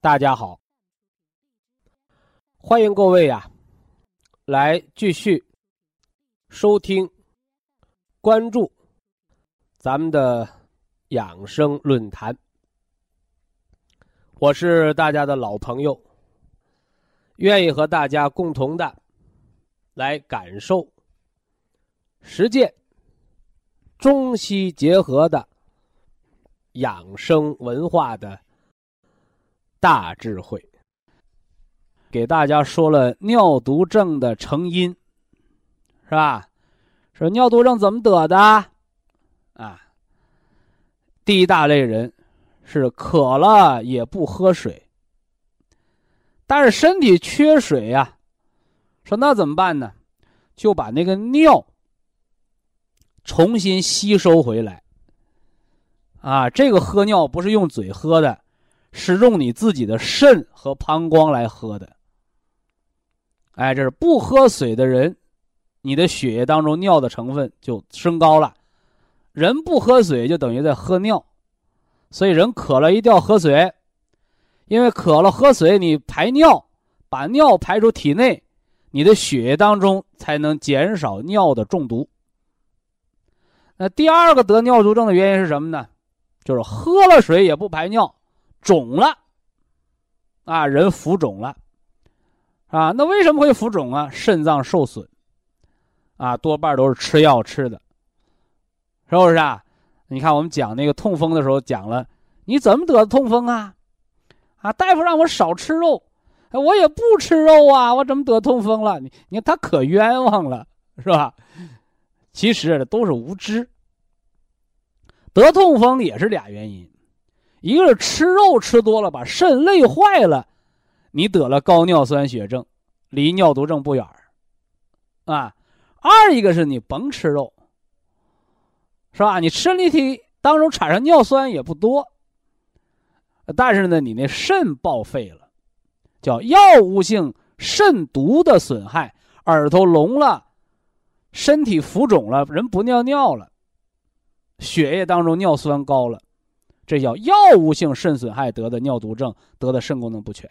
大家好，欢迎各位呀，来继续收听、关注咱们的养生论坛。我是大家的老朋友，愿意和大家共同的来感受、实践中西结合的养生文化的。大智慧，给大家说了尿毒症的成因，是吧？说尿毒症怎么得的？啊，第一大类人是渴了也不喝水，但是身体缺水呀，说那怎么办呢？就把那个尿重新吸收回来。啊，这个喝尿不是用嘴喝的。是用你自己的肾和膀胱来喝的。哎，这是不喝水的人，你的血液当中尿的成分就升高了。人不喝水就等于在喝尿，所以人渴了一定要喝水，因为渴了喝水，你排尿，把尿排出体内，你的血液当中才能减少尿的中毒。那第二个得尿毒症的原因是什么呢？就是喝了水也不排尿。肿了，啊，人浮肿了，啊，那为什么会浮肿啊？肾脏受损，啊，多半都是吃药吃的，是不是啊？你看我们讲那个痛风的时候讲了，你怎么得的痛风啊？啊，大夫让我少吃肉，我也不吃肉啊，我怎么得痛风了？你你看他可冤枉了，是吧？其实都是无知，得痛风也是俩原因。一个是吃肉吃多了把肾累坏了，你得了高尿酸血症，离尿毒症不远啊。二一个是你甭吃肉，是吧？你身体当中产生尿酸也不多，但是呢，你那肾报废了，叫药物性肾毒的损害，耳朵聋了，身体浮肿了，人不尿尿了，血液当中尿酸高了。这叫药物性肾损害得的尿毒症，得的肾功能不全。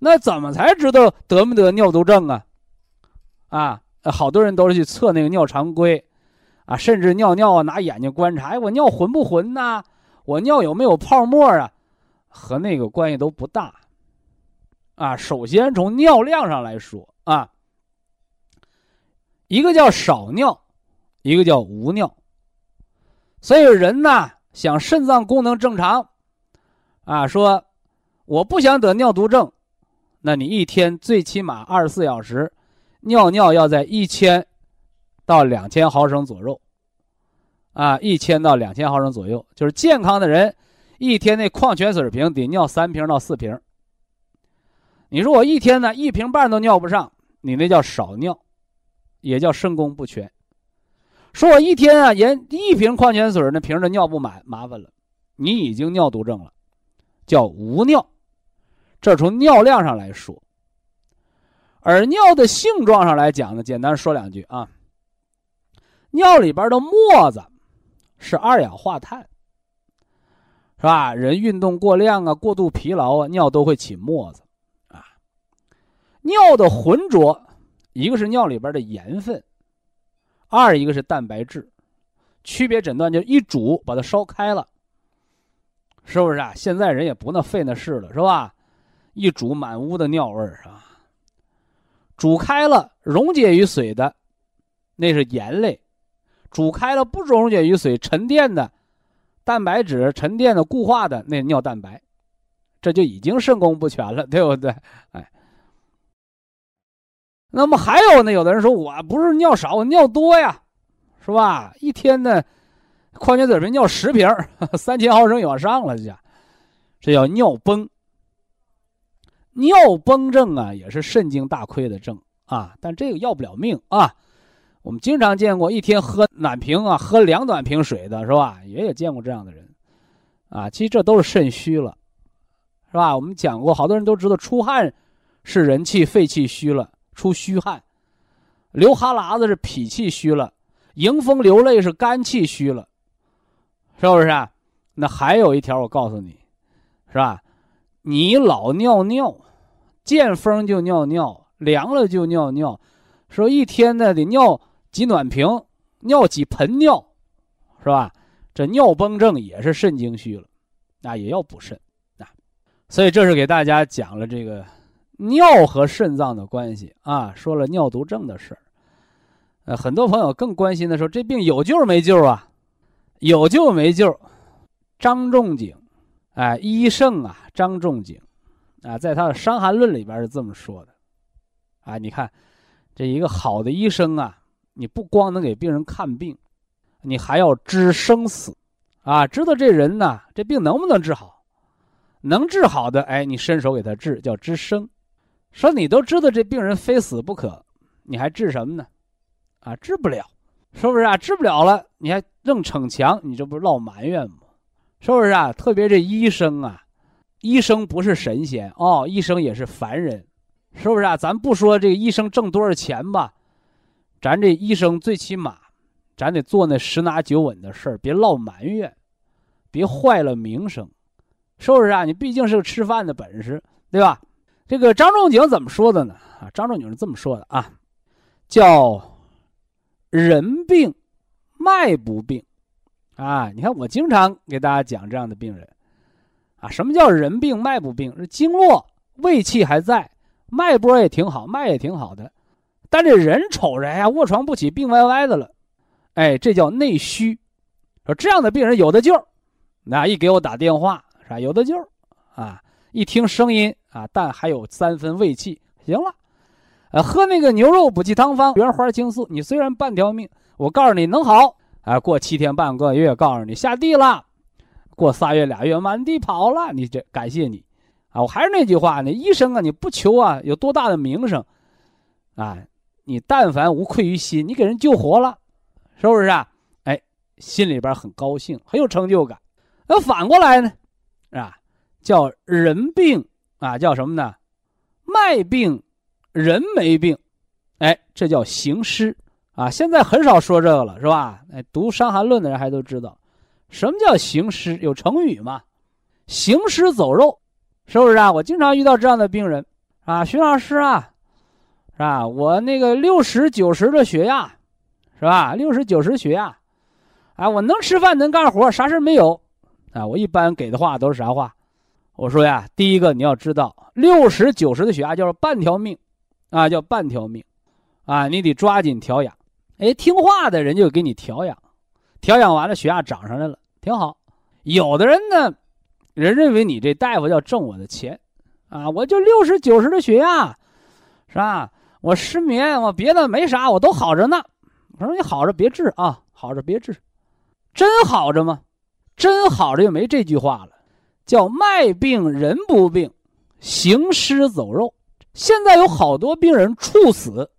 那怎么才知道得没得尿毒症啊？啊，好多人都是去测那个尿常规，啊，甚至尿尿啊，拿眼睛观察，哎，我尿浑不浑呐？我尿有没有泡沫啊？和那个关系都不大。啊，首先从尿量上来说啊，一个叫少尿，一个叫无尿。所以人呢。想肾脏功能正常，啊，说我不想得尿毒症，那你一天最起码二十四小时，尿尿要在一千到两千毫升左右，啊，一千到两千毫升左右，就是健康的人一天那矿泉水瓶得尿三瓶到四瓶。你说我一天呢一瓶半都尿不上，你那叫少尿，也叫肾功不全。说我一天啊，连一瓶矿泉水那瓶的尿不满，麻烦了，你已经尿毒症了，叫无尿。这从尿量上来说，而尿的性状上来讲呢，简单说两句啊。尿里边的沫子是二氧化碳，是吧？人运动过量啊，过度疲劳啊，尿都会起沫子啊。尿的浑浊，一个是尿里边的盐分。二一个是蛋白质，区别诊断就一煮把它烧开了，是不是啊？现在人也不那费那事了，是吧？一煮满屋的尿味儿啊。煮开了溶解于水的，那是盐类；煮开了不溶解于水沉淀的，蛋白质沉淀的固化的那尿蛋白，这就已经肾功不全了，对不对？哎，那么还有呢？有的人说我不是尿少，我尿多呀，是吧？一天呢，矿泉水瓶尿十瓶，三千毫升往上了，这叫这叫尿崩。尿崩症啊，也是肾精大亏的症啊，但这个要不了命啊。我们经常见过一天喝暖瓶啊，喝两暖瓶水的是吧？也有见过这样的人，啊，其实这都是肾虚了，是吧？我们讲过，好多人都知道出汗是人气肺气虚了，出虚汗；流哈喇子是脾气虚了；迎风流泪是肝气虚了，是不是？啊？那还有一条，我告诉你，是吧？你老尿尿。见风就尿尿，凉了就尿尿，说一天呢得尿几暖瓶，尿几盆尿，是吧？这尿崩症也是肾精虚了，那也要补肾啊。所以这是给大家讲了这个尿和肾脏的关系啊，说了尿毒症的事儿。呃，很多朋友更关心的说，这病有救没救啊？有救没救？张仲景，哎，医圣啊，张仲景。啊，在他的《伤寒论》里边是这么说的，啊，你看，这一个好的医生啊，你不光能给病人看病，你还要知生死，啊，知道这人呢，这病能不能治好，能治好的，哎，你伸手给他治，叫知生。说你都知道这病人非死不可，你还治什么呢？啊，治不了，是不是啊？治不了了，你还愣逞强，你这不是闹埋怨吗？是不是啊？特别这医生啊。医生不是神仙哦，医生也是凡人，是不是啊？咱不说这个医生挣多少钱吧，咱这医生最起码，咱得做那十拿九稳的事儿，别落埋怨，别坏了名声，是不是啊？你毕竟是个吃饭的本事，对吧？这个张仲景怎么说的呢？啊，张仲景是这么说的啊，叫人病，脉不病，啊，你看我经常给大家讲这样的病人。啊，什么叫人病脉不病？是经络胃气还在，脉搏也挺好，脉也挺好的，但这人瞅着呀，卧床不起，病歪歪的了，哎，这叫内虚。说这样的病人有的救，那一给我打电话是吧？有的救，啊，一听声音啊，但还有三分胃气，行了，呃，喝那个牛肉补气汤方，原花青素，你虽然半条命，我告诉你能好，啊，过七天半个月，告诉你下地了。过仨月俩月满地跑了，你这感谢你，啊，我还是那句话呢，医生啊，你不求啊有多大的名声，啊，你但凡无愧于心，你给人救活了，是不是啊？哎，心里边很高兴，很有成就感。那反过来呢，啊，叫人病啊，叫什么呢？脉病，人没病，哎，这叫行尸啊。现在很少说这个了，是吧？哎，读《伤寒论》的人还都知道。什么叫行尸？有成语吗？行尸走肉，是不是啊？我经常遇到这样的病人啊，徐老师啊，是吧？我那个六十九十的血压，是吧？六十九十血压，啊，我能吃饭能干活，啥事没有，啊，我一般给的话都是啥话？我说呀，第一个你要知道，六十九十的血压叫半条命，啊，叫半条命，啊，你得抓紧调养。哎，听话的人就给你调养，调养完了血压涨上来了。挺好，有的人呢，人认为你这大夫要挣我的钱，啊，我就六十九十的血压，是吧？我失眠，我别的没啥，我都好着呢。我说你好着别治啊，好着别治，真好着吗？真好着就没这句话了，叫脉病人不病，行尸走肉。现在有好多病人猝死，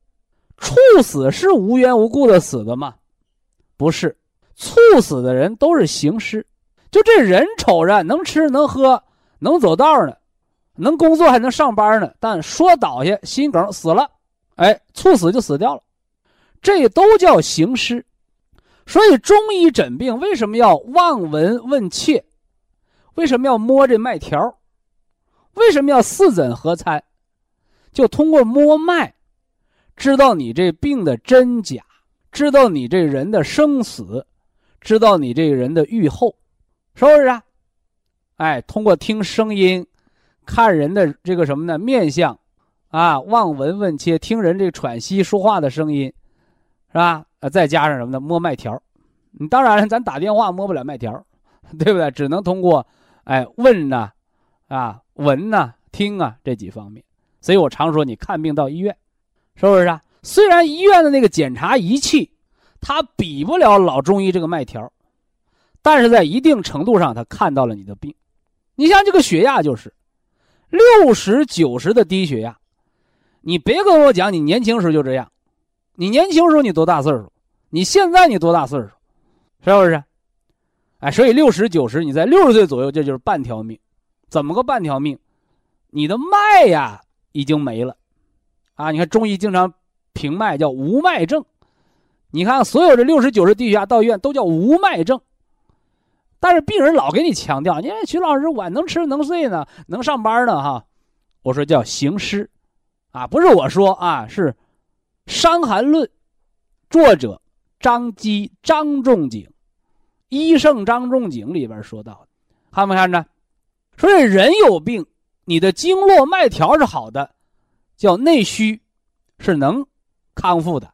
猝死是无缘无故的死的吗？不是。猝死的人都是行尸，就这人瞅着能吃能喝能走道呢，能工作还能上班呢，但说倒下心梗死了，哎，猝死就死掉了，这都叫行尸。所以中医诊病为什么要望闻问切？为什么要摸这脉条？为什么要四诊合参？就通过摸脉，知道你这病的真假，知道你这人的生死。知道你这个人的愈后，是不是啊？哎，通过听声音、看人的这个什么呢？面相，啊，望闻问切，听人这喘息说话的声音，是吧？呃，再加上什么呢？摸脉条，你当然咱打电话摸不了脉条，对不对？只能通过，哎，问呐，啊，闻呐，听啊这几方面。所以我常说，你看病到医院，是不是啊？虽然医院的那个检查仪器，它比不了老中医这个脉条，但是在一定程度上，它看到了你的病。你像这个血压就是。六十九十的低血压，你别跟我讲你年轻时候就这样，你年轻时候你多大岁数？你现在你多大岁数？是不是？哎，所以六十九十，你在六十岁左右，这就是半条命。怎么个半条命？你的脉呀已经没了，啊！你看中医经常评脉叫无脉症，你看所有的六十九十低血压到医院都叫无脉症。但是病人老给你强调，你看徐老师我能吃能睡呢，能上班呢，哈。我说叫行尸，啊，不是我说啊，是《伤寒论》，作者张基、张仲景，医圣张仲景里边说到的，看没看着？所以人有病，你的经络脉条是好的，叫内虚，是能康复的，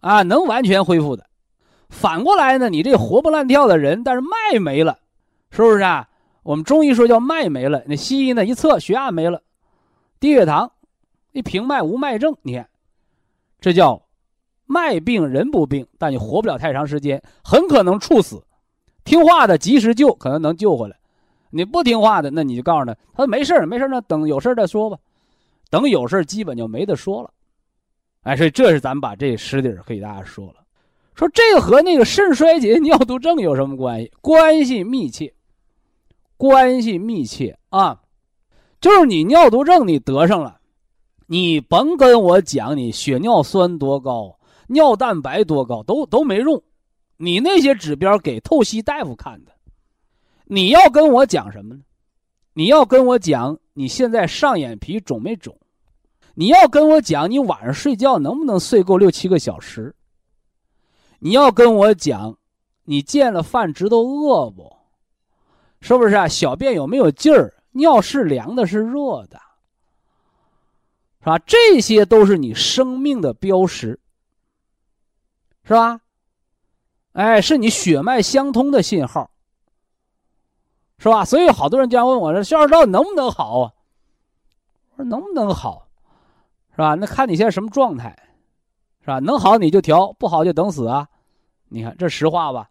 啊，能完全恢复的。反过来呢，你这活蹦乱跳的人，但是脉没了，是不是啊？我们中医说叫脉没了，那西医呢一测血压没了，低血糖，一平脉无脉症，你看，这叫脉病人不病，但你活不了太长时间，很可能猝死。听话的及时救，可能能救回来；你不听话的，那你就告诉他，他说没事没事那等有事再说吧。等有事基本就没得说了。哎，所以这是咱们把这实底儿给大家说了。说这个和那个肾衰竭、尿毒症有什么关系？关系密切，关系密切啊！就是你尿毒症你得上了，你甭跟我讲你血尿酸多高、尿蛋白多高，都都没用。你那些指标给透析大夫看的，你要跟我讲什么呢？你要跟我讲你现在上眼皮肿没肿？你要跟我讲你晚上睡觉能不能睡够六七个小时？你要跟我讲，你见了饭知道饿不？是不是啊？小便有没有劲儿？尿是凉的，是热的，是吧？这些都是你生命的标识，是吧？哎，是你血脉相通的信号，是吧？所以好多人经常问我说：“肖二到底能不能好啊？”我说：“能不能好，是吧？那看你现在什么状态。”是吧？能好你就调，不好就等死啊！你看这实话吧，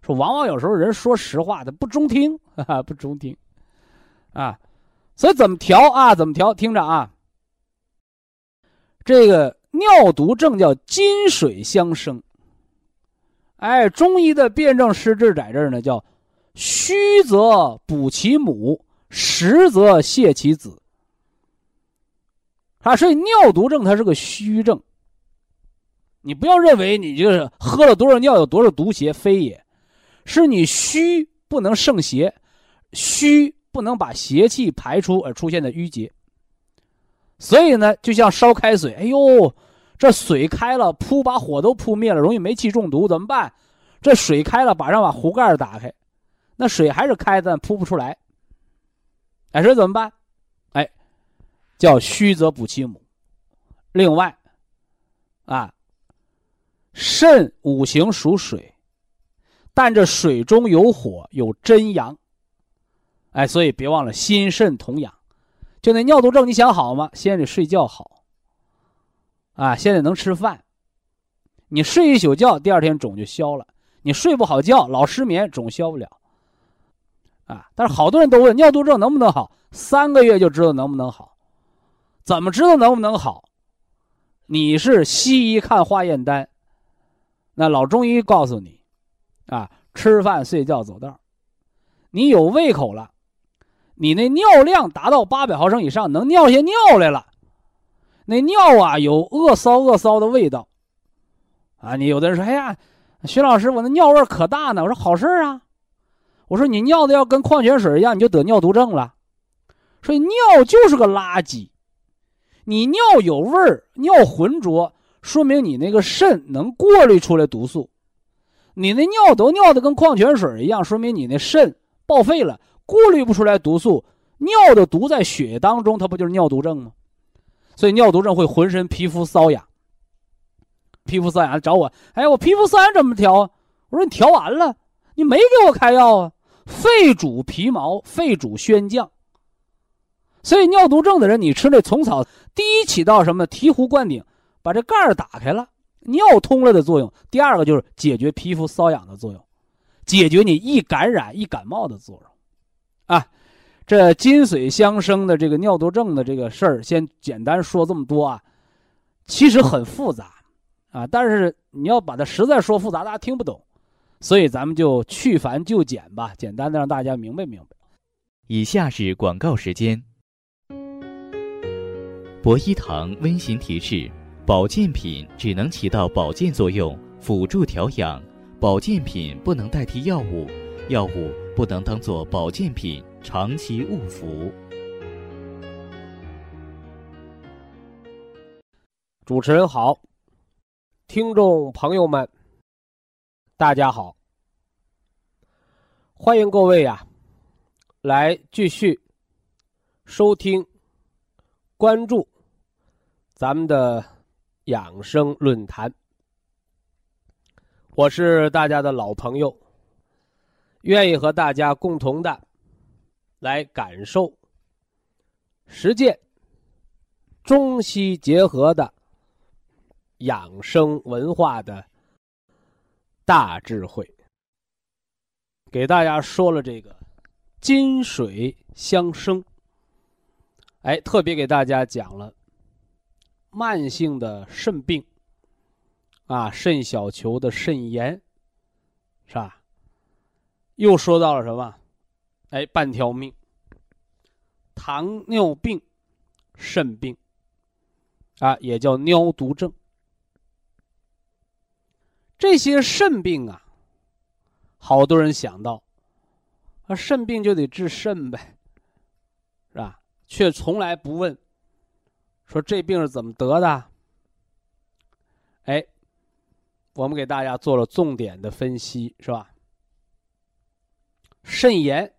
说往往有时候人说实话他不中听，哈哈不中听，啊，所以怎么调啊？怎么调？听着啊，这个尿毒症叫金水相生。哎，中医的辩证施治在这儿呢，叫虚则补其母，实则泻其子。啊，所以尿毒症它是个虚症。你不要认为你就是喝了多少尿有多少毒邪，非也，是你虚不能胜邪，虚不能把邪气排出而出现的淤结。所以呢，就像烧开水，哎呦，这水开了，扑把火都扑灭了，容易煤气中毒，怎么办？这水开了，马上把壶盖打开，那水还是开的，扑不出来。哎，这怎么办？哎，叫虚则补其母。另外，啊。肾五行属水，但这水中有火，有真阳。哎，所以别忘了心肾同养。就那尿毒症，你想好吗？先得睡觉好。啊，现在能吃饭。你睡一宿觉，第二天肿就消了。你睡不好觉，老失眠，肿消不了。啊，但是好多人都问尿毒症能不能好？三个月就知道能不能好。怎么知道能不能好？你是西医看化验单。那老中医告诉你，啊，吃饭、睡觉、走道你有胃口了，你那尿量达到八百毫升以上，能尿下尿来了，那尿啊有恶骚恶骚的味道，啊，你有的人说，哎呀，徐老师，我那尿味可大呢。我说好事啊，我说你尿的要跟矿泉水一样，你就得尿毒症了。所以尿就是个垃圾，你尿有味儿，尿浑浊。说明你那个肾能过滤出来毒素，你那尿都尿的跟矿泉水一样，说明你那肾报废了，过滤不出来毒素，尿的毒在血当中，它不就是尿毒症吗？所以尿毒症会浑身皮肤瘙痒。皮肤瘙痒找我，哎，我皮肤瘙痒怎么调？我说你调完了，你没给我开药啊？肺主皮毛，肺主宣降。所以尿毒症的人，你吃那虫草，第一起到什么？醍醐灌顶，把这盖儿打开了，尿通了的作用。第二个就是解决皮肤瘙痒的作用，解决你易感染、易感冒的作用。啊，这金水相生的这个尿毒症的这个事儿，先简单说这么多啊，其实很复杂。啊！但是你要把它实在说复杂，大家听不懂，所以咱们就去繁就简吧，简单的让大家明白明白。以下是广告时间。博一堂温馨提示：保健品只能起到保健作用，辅助调养；保健品不能代替药物，药物不能当做保健品长期误服。主持人好。听众朋友们，大家好！欢迎各位呀，来继续收听、关注咱们的养生论坛。我是大家的老朋友，愿意和大家共同的来感受、实践中西结合的。养生文化的大智慧，给大家说了这个金水相生。哎，特别给大家讲了慢性的肾病啊，肾小球的肾炎，是吧？又说到了什么？哎，半条命，糖尿病、肾病啊，也叫尿毒症。这些肾病啊，好多人想到，啊，肾病就得治肾呗，是吧？却从来不问，说这病是怎么得的。哎，我们给大家做了重点的分析，是吧？肾炎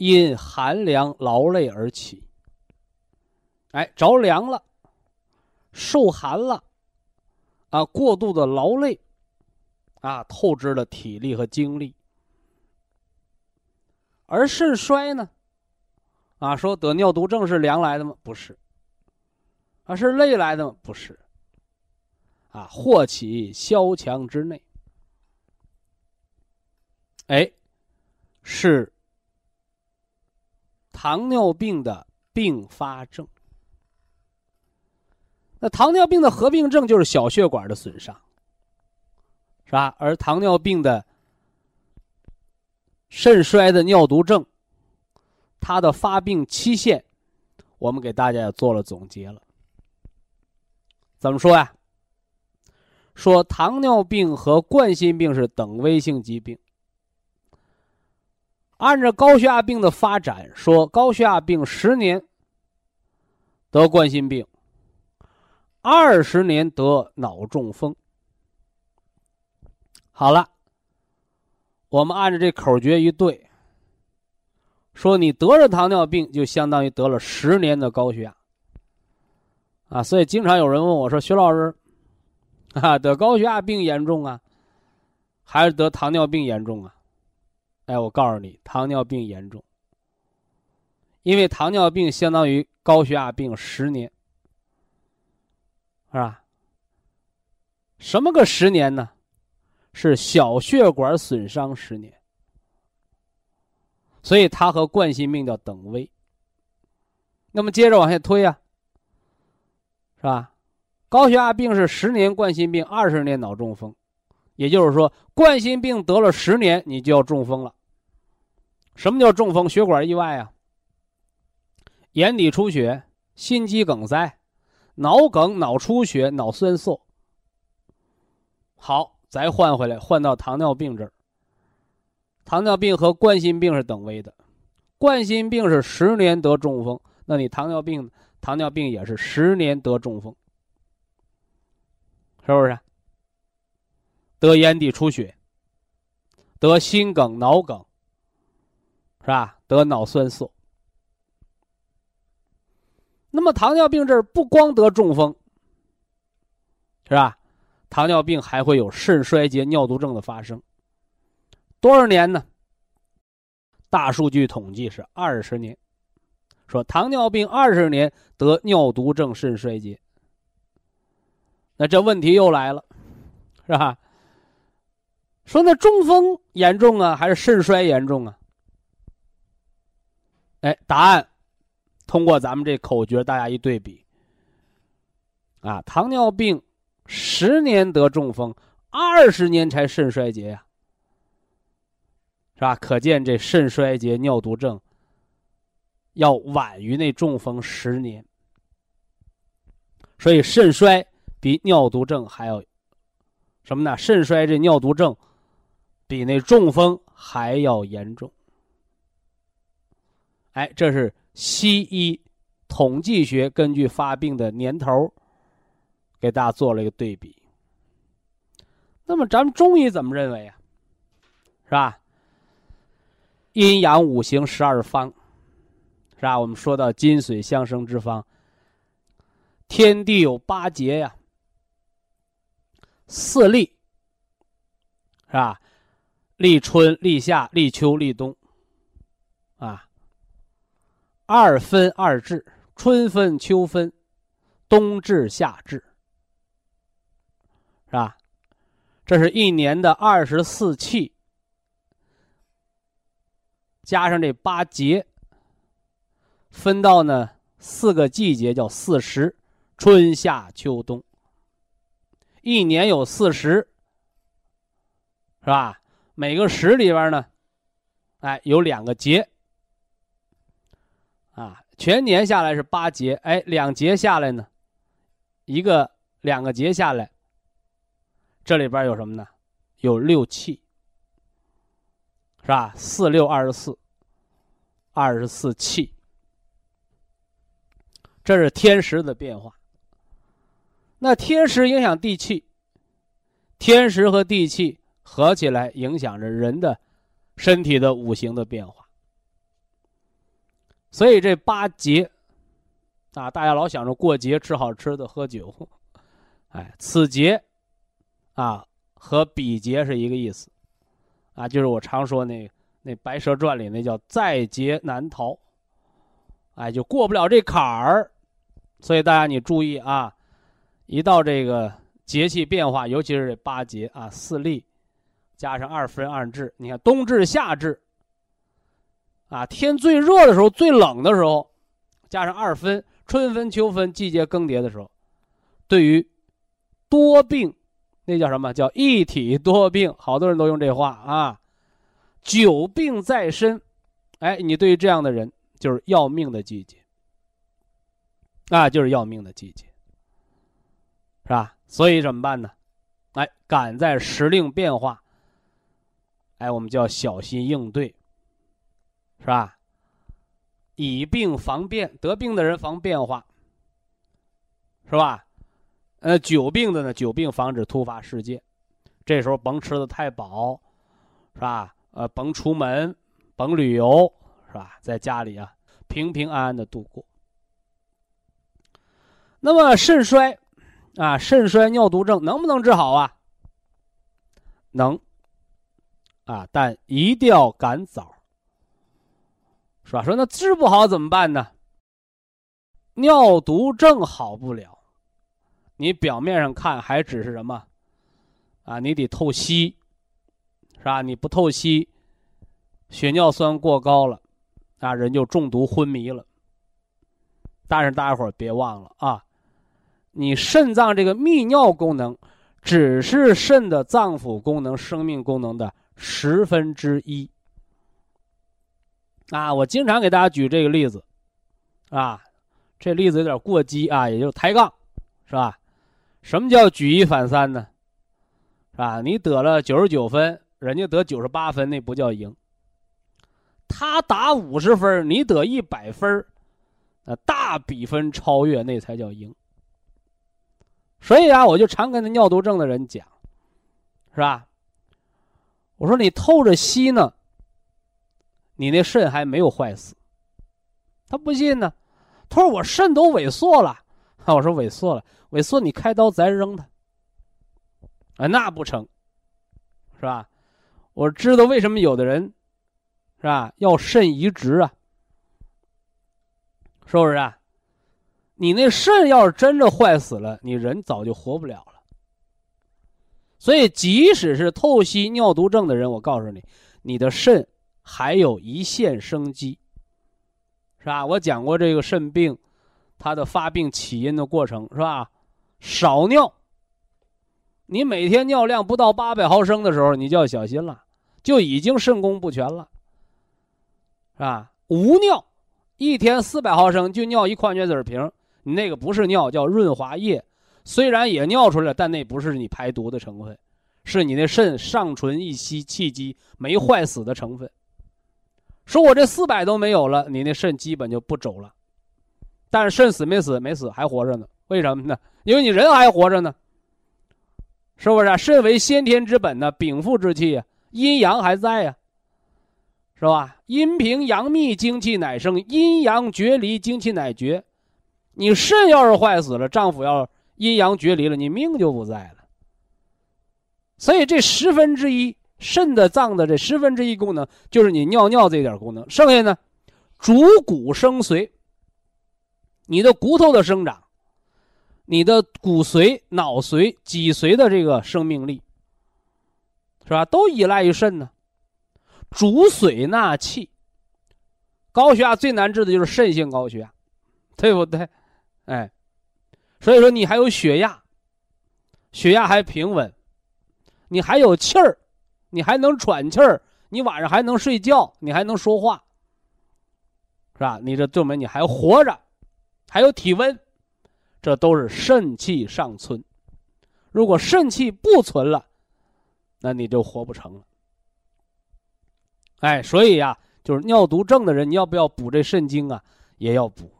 因寒凉劳累而起，哎，着凉了，受寒了。啊，过度的劳累，啊，透支了体力和精力。而肾衰呢，啊，说得尿毒症是凉来的吗？不是，啊，是累来的吗？不是，啊，祸起萧墙之内。哎，是糖尿病的并发症。那糖尿病的合并症就是小血管的损伤，是吧？而糖尿病的肾衰的尿毒症，它的发病期限，我们给大家也做了总结了。怎么说呀？说糖尿病和冠心病是等危性疾病。按照高血压病的发展，说高血压病十年得冠心病。二十年得脑中风。好了，我们按照这口诀一对，说你得了糖尿病，就相当于得了十年的高血压。啊，所以经常有人问我说：“徐老师，啊，得高血压病严重啊，还是得糖尿病严重啊？”哎，我告诉你，糖尿病严重，因为糖尿病相当于高血压病十年。是吧？什么个十年呢？是小血管损伤十年，所以它和冠心病叫等危。那么接着往下推啊，是吧？高血压病是十年冠心病，二十年脑中风，也就是说，冠心病得了十年，你就要中风了。什么叫中风？血管意外啊，眼底出血，心肌梗塞。脑梗、脑出血、脑栓塞。好，再换回来，换到糖尿病这儿。糖尿病和冠心病是等危的，冠心病是十年得中风，那你糖尿病，糖尿病也是十年得中风，是不是？得眼底出血，得心梗、脑梗，是吧？得脑栓塞，那么糖尿病这儿不光得中风，是吧？糖尿病还会有肾衰竭、尿毒症的发生。多少年呢？大数据统计是二十年，说糖尿病二十年得尿毒症、肾衰竭。那这问题又来了，是吧？说那中风严重啊，还是肾衰严重啊？哎，答案通过咱们这口诀，大家一对比，啊，糖尿病十年得中风，二十年才肾衰竭呀，是吧？可见这肾衰竭、尿毒症要晚于那中风十年，所以肾衰比尿毒症还要什么呢？肾衰这尿毒症比那中风还要严重。哎，这是西医统计学根据发病的年头，给大家做了一个对比。那么咱们中医怎么认为啊？是吧？阴阳五行十二方，是吧？我们说到金水相生之方，天地有八节呀，四立，是吧？立春、立夏、立秋、立冬，啊。二分二至，春分、秋分，冬至、夏至，是吧？这是一年的二十四气，加上这八节，分到呢四个季节，叫四时：春夏秋冬。一年有四时，是吧？每个时里边呢，哎，有两个节。全年下来是八节，哎，两节下来呢，一个两个节下来，这里边有什么呢？有六气，是吧？四六二十四，二十四气，这是天时的变化。那天时影响地气，天时和地气合起来影响着人的身体的五行的变化。所以这八节，啊，大家老想着过节吃好吃的、喝酒，哎，此节，啊，和彼节是一个意思，啊，就是我常说那那《白蛇传》里那叫在劫难逃，哎，就过不了这坎儿。所以大家你注意啊，一到这个节气变化，尤其是这八节啊，四立，加上二分二至，你看冬至、夏至。啊，天最热的时候，最冷的时候，加上二分，春分、秋分，季节更迭的时候，对于多病，那叫什么叫一体多病？好多人都用这话啊。久病在身，哎，你对于这样的人，就是要命的季节，啊，就是要命的季节，是吧？所以怎么办呢？哎，赶在时令变化，哎，我们就要小心应对。是吧？以病防变，得病的人防变化，是吧？呃，久病的呢，久病防止突发事件。这时候甭吃的太饱，是吧？呃，甭出门，甭旅游，是吧？在家里啊，平平安安的度过。那么肾衰啊，肾衰尿毒症能不能治好啊？能啊，但一定要赶早。是吧？说那治不好怎么办呢？尿毒症好不了，你表面上看还只是什么？啊，你得透析，是吧？你不透析，血尿酸过高了，啊，人就中毒昏迷了。但是大家伙别忘了啊，你肾脏这个泌尿功能，只是肾的脏腑功能、生命功能的十分之一。啊，我经常给大家举这个例子，啊，这例子有点过激啊，也就是抬杠，是吧？什么叫举一反三呢？是吧？你得了九十九分，人家得九十八分，那不叫赢。他打五十分，你得一百分，那大比分超越，那才叫赢。所以啊，我就常跟那尿毒症的人讲，是吧？我说你透着吸呢。你那肾还没有坏死，他不信呢，他说我肾都萎缩了，我说萎缩了，萎缩你开刀咱扔它。啊，那不成，是吧？我知道为什么有的人，是吧？要肾移植啊，是不是啊？你那肾要是真的坏死了，你人早就活不了了。所以，即使是透析尿毒症的人，我告诉你，你的肾还有一线生机，是吧？我讲过这个肾病，它的发病起因的过程，是吧？少尿。你每天尿量不到八百毫升的时候，你就要小心了，就已经肾功不全了，是吧？无尿，一天四百毫升就尿一矿泉水瓶，你那个不是尿，叫润滑液，虽然也尿出来，但那不是你排毒的成分，是你那肾尚存一息气机没坏死的成分。说我这四百都没有了，你那肾基本就不走了，但是肾死没死？没死，还活着呢。为什么呢？因为你人还活着呢。是不是啊？肾为先天之本呢，禀赋之气啊，阴阳还在呀，是吧？阴平阳密，精气乃生；阴阳决离，精气乃绝。你肾要是坏死了，丈夫要阴阳决离了，你命就不在了。所以这十分之一肾的脏的这十分之一功能，就是你尿尿这点功能。剩下呢，主骨生髓，你的骨头的生长。你的骨髓、脑髓、脊髓的这个生命力，是吧？都依赖于肾呢。主髓纳气。高血压最难治的就是肾性高血压，对不对？哎，所以说你还有血压，血压还平稳，你还有气儿，你还能喘气儿，你晚上还能睡觉，你还能说话，是吧？你这证明你还活着，还有体温。这都是肾气尚存，如果肾气不存了，那你就活不成了。哎，所以呀，就是尿毒症的人，你要不要补这肾精啊？也要补，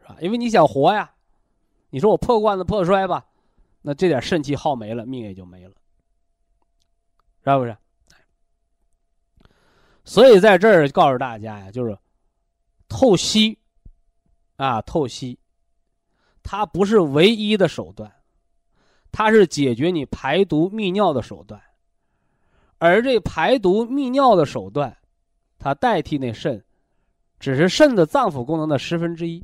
是吧？因为你想活呀。你说我破罐子破摔吧，那这点肾气耗没了，命也就没了，是不是？所以在这儿告诉大家呀，就是透析啊，透析。它不是唯一的手段，它是解决你排毒泌尿的手段，而这排毒泌尿的手段，它代替那肾，只是肾的脏腑功能的十分之一，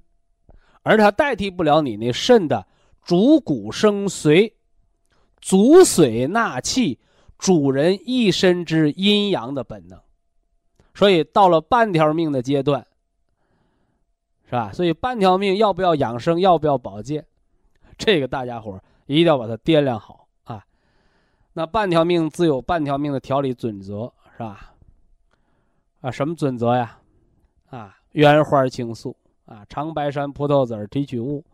而它代替不了你那肾的主骨生髓、主髓纳气、主人一身之阴阳的本能，所以到了半条命的阶段。是吧？所以半条命要不要养生，要不要保健，这个大家伙一定要把它掂量好啊。那半条命自有半条命的调理准则，是吧？啊，什么准则呀？啊，原花青素啊，长白山葡萄籽提取物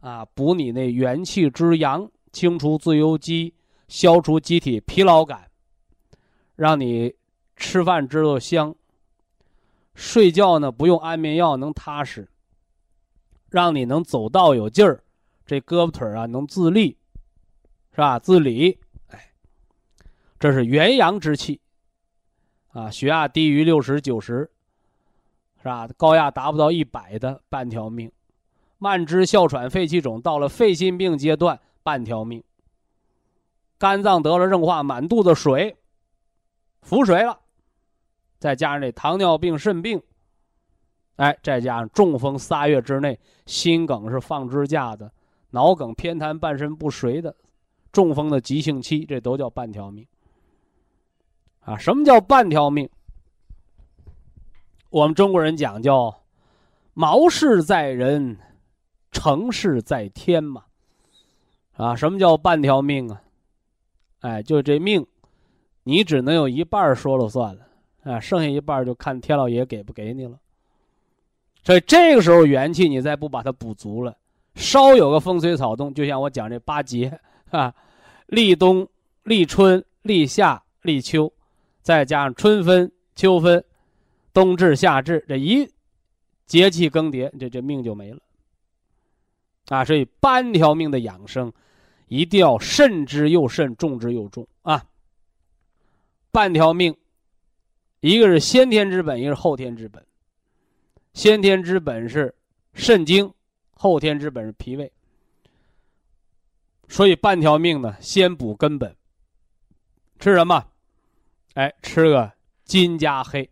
啊，补你那元气之阳，清除自由基，消除机体疲劳感，让你吃饭知道香。睡觉呢不用安眠药能踏实，让你能走道有劲儿，这胳膊腿啊能自立，是吧？自理，哎，这是元阳之气，啊，血压低于六十九十，是吧？高压达不到一百的半条命，慢支、哮喘、肺气肿到了肺心病阶段半条命，肝脏得了硬化，满肚子水，腹水了。再加上这糖尿病、肾病，哎，再加上中风仨月之内心梗是放支架的，脑梗偏瘫、半身不遂的，中风的急性期，这都叫半条命。啊，什么叫半条命？我们中国人讲叫“毛事在人，成事在天”嘛。啊，什么叫半条命啊？哎，就这命，你只能有一半说了算了。啊，剩下一半就看天老爷给不给你了。所以这个时候元气你再不把它补足了，稍有个风吹草动，就像我讲这八节啊，立冬、立春、立夏、立秋，再加上春分、秋分、冬至、夏至，这一节气更迭，这这命就没了。啊，所以半条命的养生，一定要慎之又慎，重之又重啊。半条命。一个是先天之本，一个是后天之本。先天之本是肾经，后天之本是脾胃。所以半条命呢，先补根本。吃什么？哎，吃个金加黑，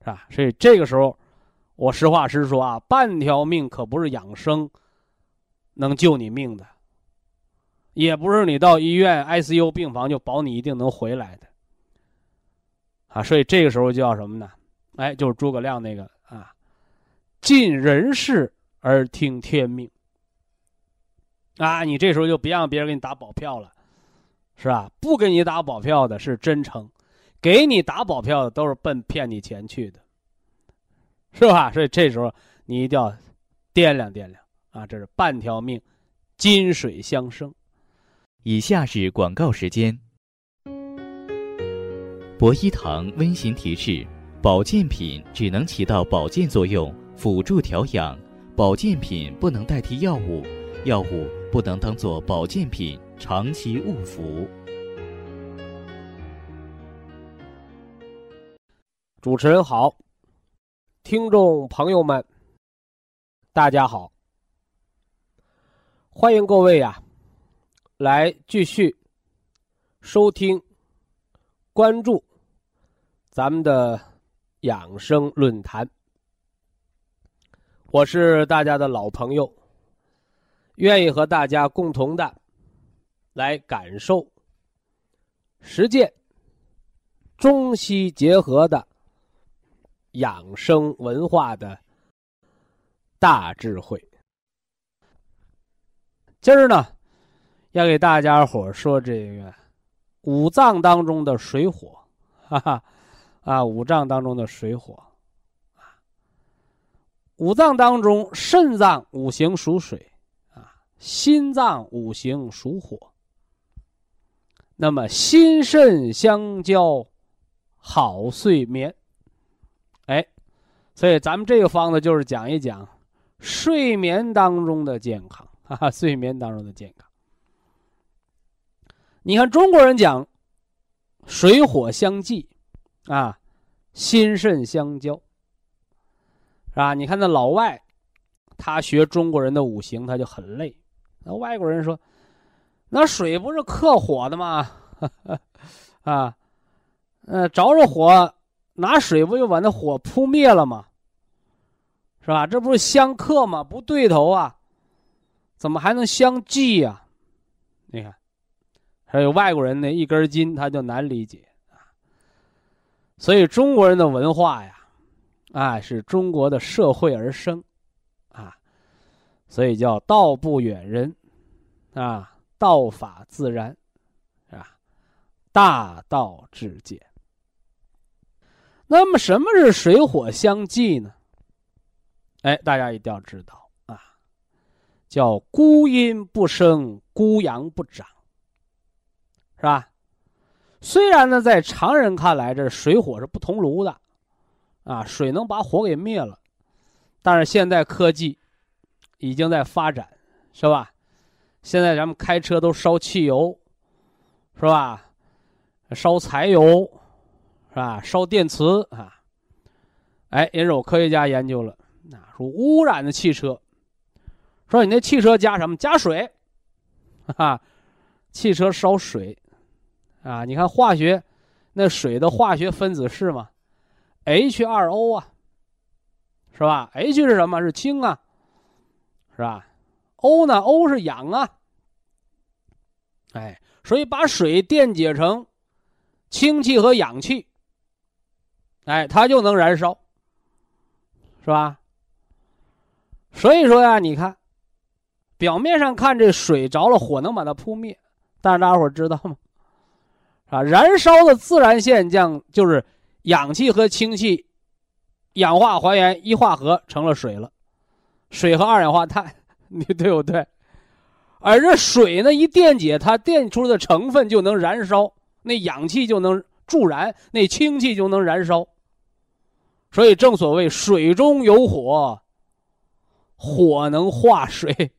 是吧？所以这个时候，我实话实说啊，半条命可不是养生能救你命的，也不是你到医院 ICU 病房就保你一定能回来的。啊，所以这个时候就要什么呢？哎，就是诸葛亮那个啊，尽人事而听天命。啊，你这时候就别让别人给你打保票了，是吧？不给你打保票的是真诚，给你打保票的都是奔骗你钱去的，是吧？所以这时候你一定要掂量掂量啊，这是半条命，金水相生。以下是广告时间。博一堂温馨提示：保健品只能起到保健作用，辅助调养；保健品不能代替药物，药物。不能当做保健品长期误服。主持人好，听众朋友们，大家好，欢迎各位呀，来继续收听、关注咱们的养生论坛。我是大家的老朋友。愿意和大家共同的来感受、实践中西结合的养生文化的大智慧。今儿呢，要给大家伙说这个五脏当中的水火，哈哈，啊，五脏当中的水火，啊，五脏当中肾脏五行属水啊。心脏五行属火，那么心肾相交，好睡眠。哎，所以咱们这个方子就是讲一讲睡眠当中的健康，哈哈，睡眠当中的健康。你看中国人讲水火相济，啊，心肾相交，是吧？你看那老外，他学中国人的五行，他就很累。那外国人说：“那水不是克火的吗？啊，呃，着着火，拿水不就把那火扑灭了吗？是吧？这不是相克吗？不对头啊！怎么还能相济呀？你看，还有外国人那一根筋，他就难理解啊。所以中国人的文化呀，啊，是中国的社会而生啊。”所以叫道不远人，啊，道法自然，是吧？大道至简。那么什么是水火相济呢？哎，大家一定要知道啊，叫孤阴不生，孤阳不长，是吧？虽然呢，在常人看来，这水火是不同炉的，啊，水能把火给灭了，但是现在科技。已经在发展，是吧？现在咱们开车都烧汽油，是吧？烧柴油，是吧？烧电池啊！哎，也有科学家研究了，啊，说污染的汽车，说你那汽车加什么？加水，哈哈，汽车烧水，啊，你看化学，那水的化学分子式嘛，H2O 啊，是吧？H 是什么？是氢啊。是吧？O 呢？O 是氧啊。哎，所以把水电解成氢气和氧气，哎，它就能燃烧，是吧？所以说呀，你看，表面上看这水着了火能把它扑灭，但是大家伙知道吗？啊，燃烧的自然现象就是氧气和氢气氧化还原一化合成了水了。水和二氧化碳，你对不对？而这水呢，一电解，它电出的成分就能燃烧，那氧气就能助燃，那氢气就能燃烧。所以正所谓水中有火，火能化水。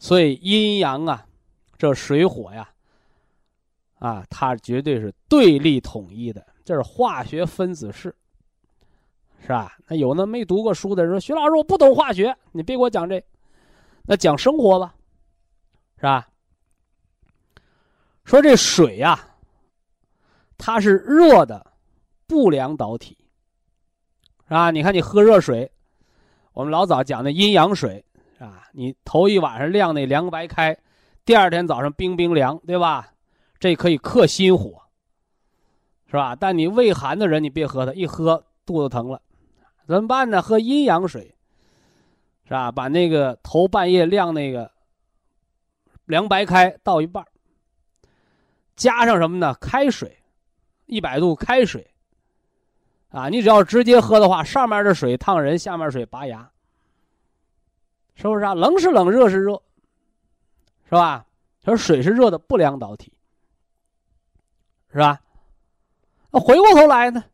所以阴阳啊，这水火呀，啊，它绝对是对立统一的，这是化学分子式，是吧？那有那没读过书的人说：“徐老师，我不懂化学，你别给我讲这。”那讲生活吧，是吧？说这水呀，它是热的不良导体，是吧？你看你喝热水，我们老早讲的阴阳水，啊，你头一晚上晾那凉白开，第二天早上冰冰凉，对吧？这可以克心火，是吧？但你胃寒的人，你别喝它，一喝肚子疼了，怎么办呢？喝阴阳水，是吧？把那个头半夜晾那个凉白开倒一半，加上什么呢？开水，一百度开水，啊，你只要直接喝的话，上面的水烫人，下面水拔牙，是不是啊？冷是冷，热是热，是吧？说水是热的不良导体。是吧？那回过头来呢，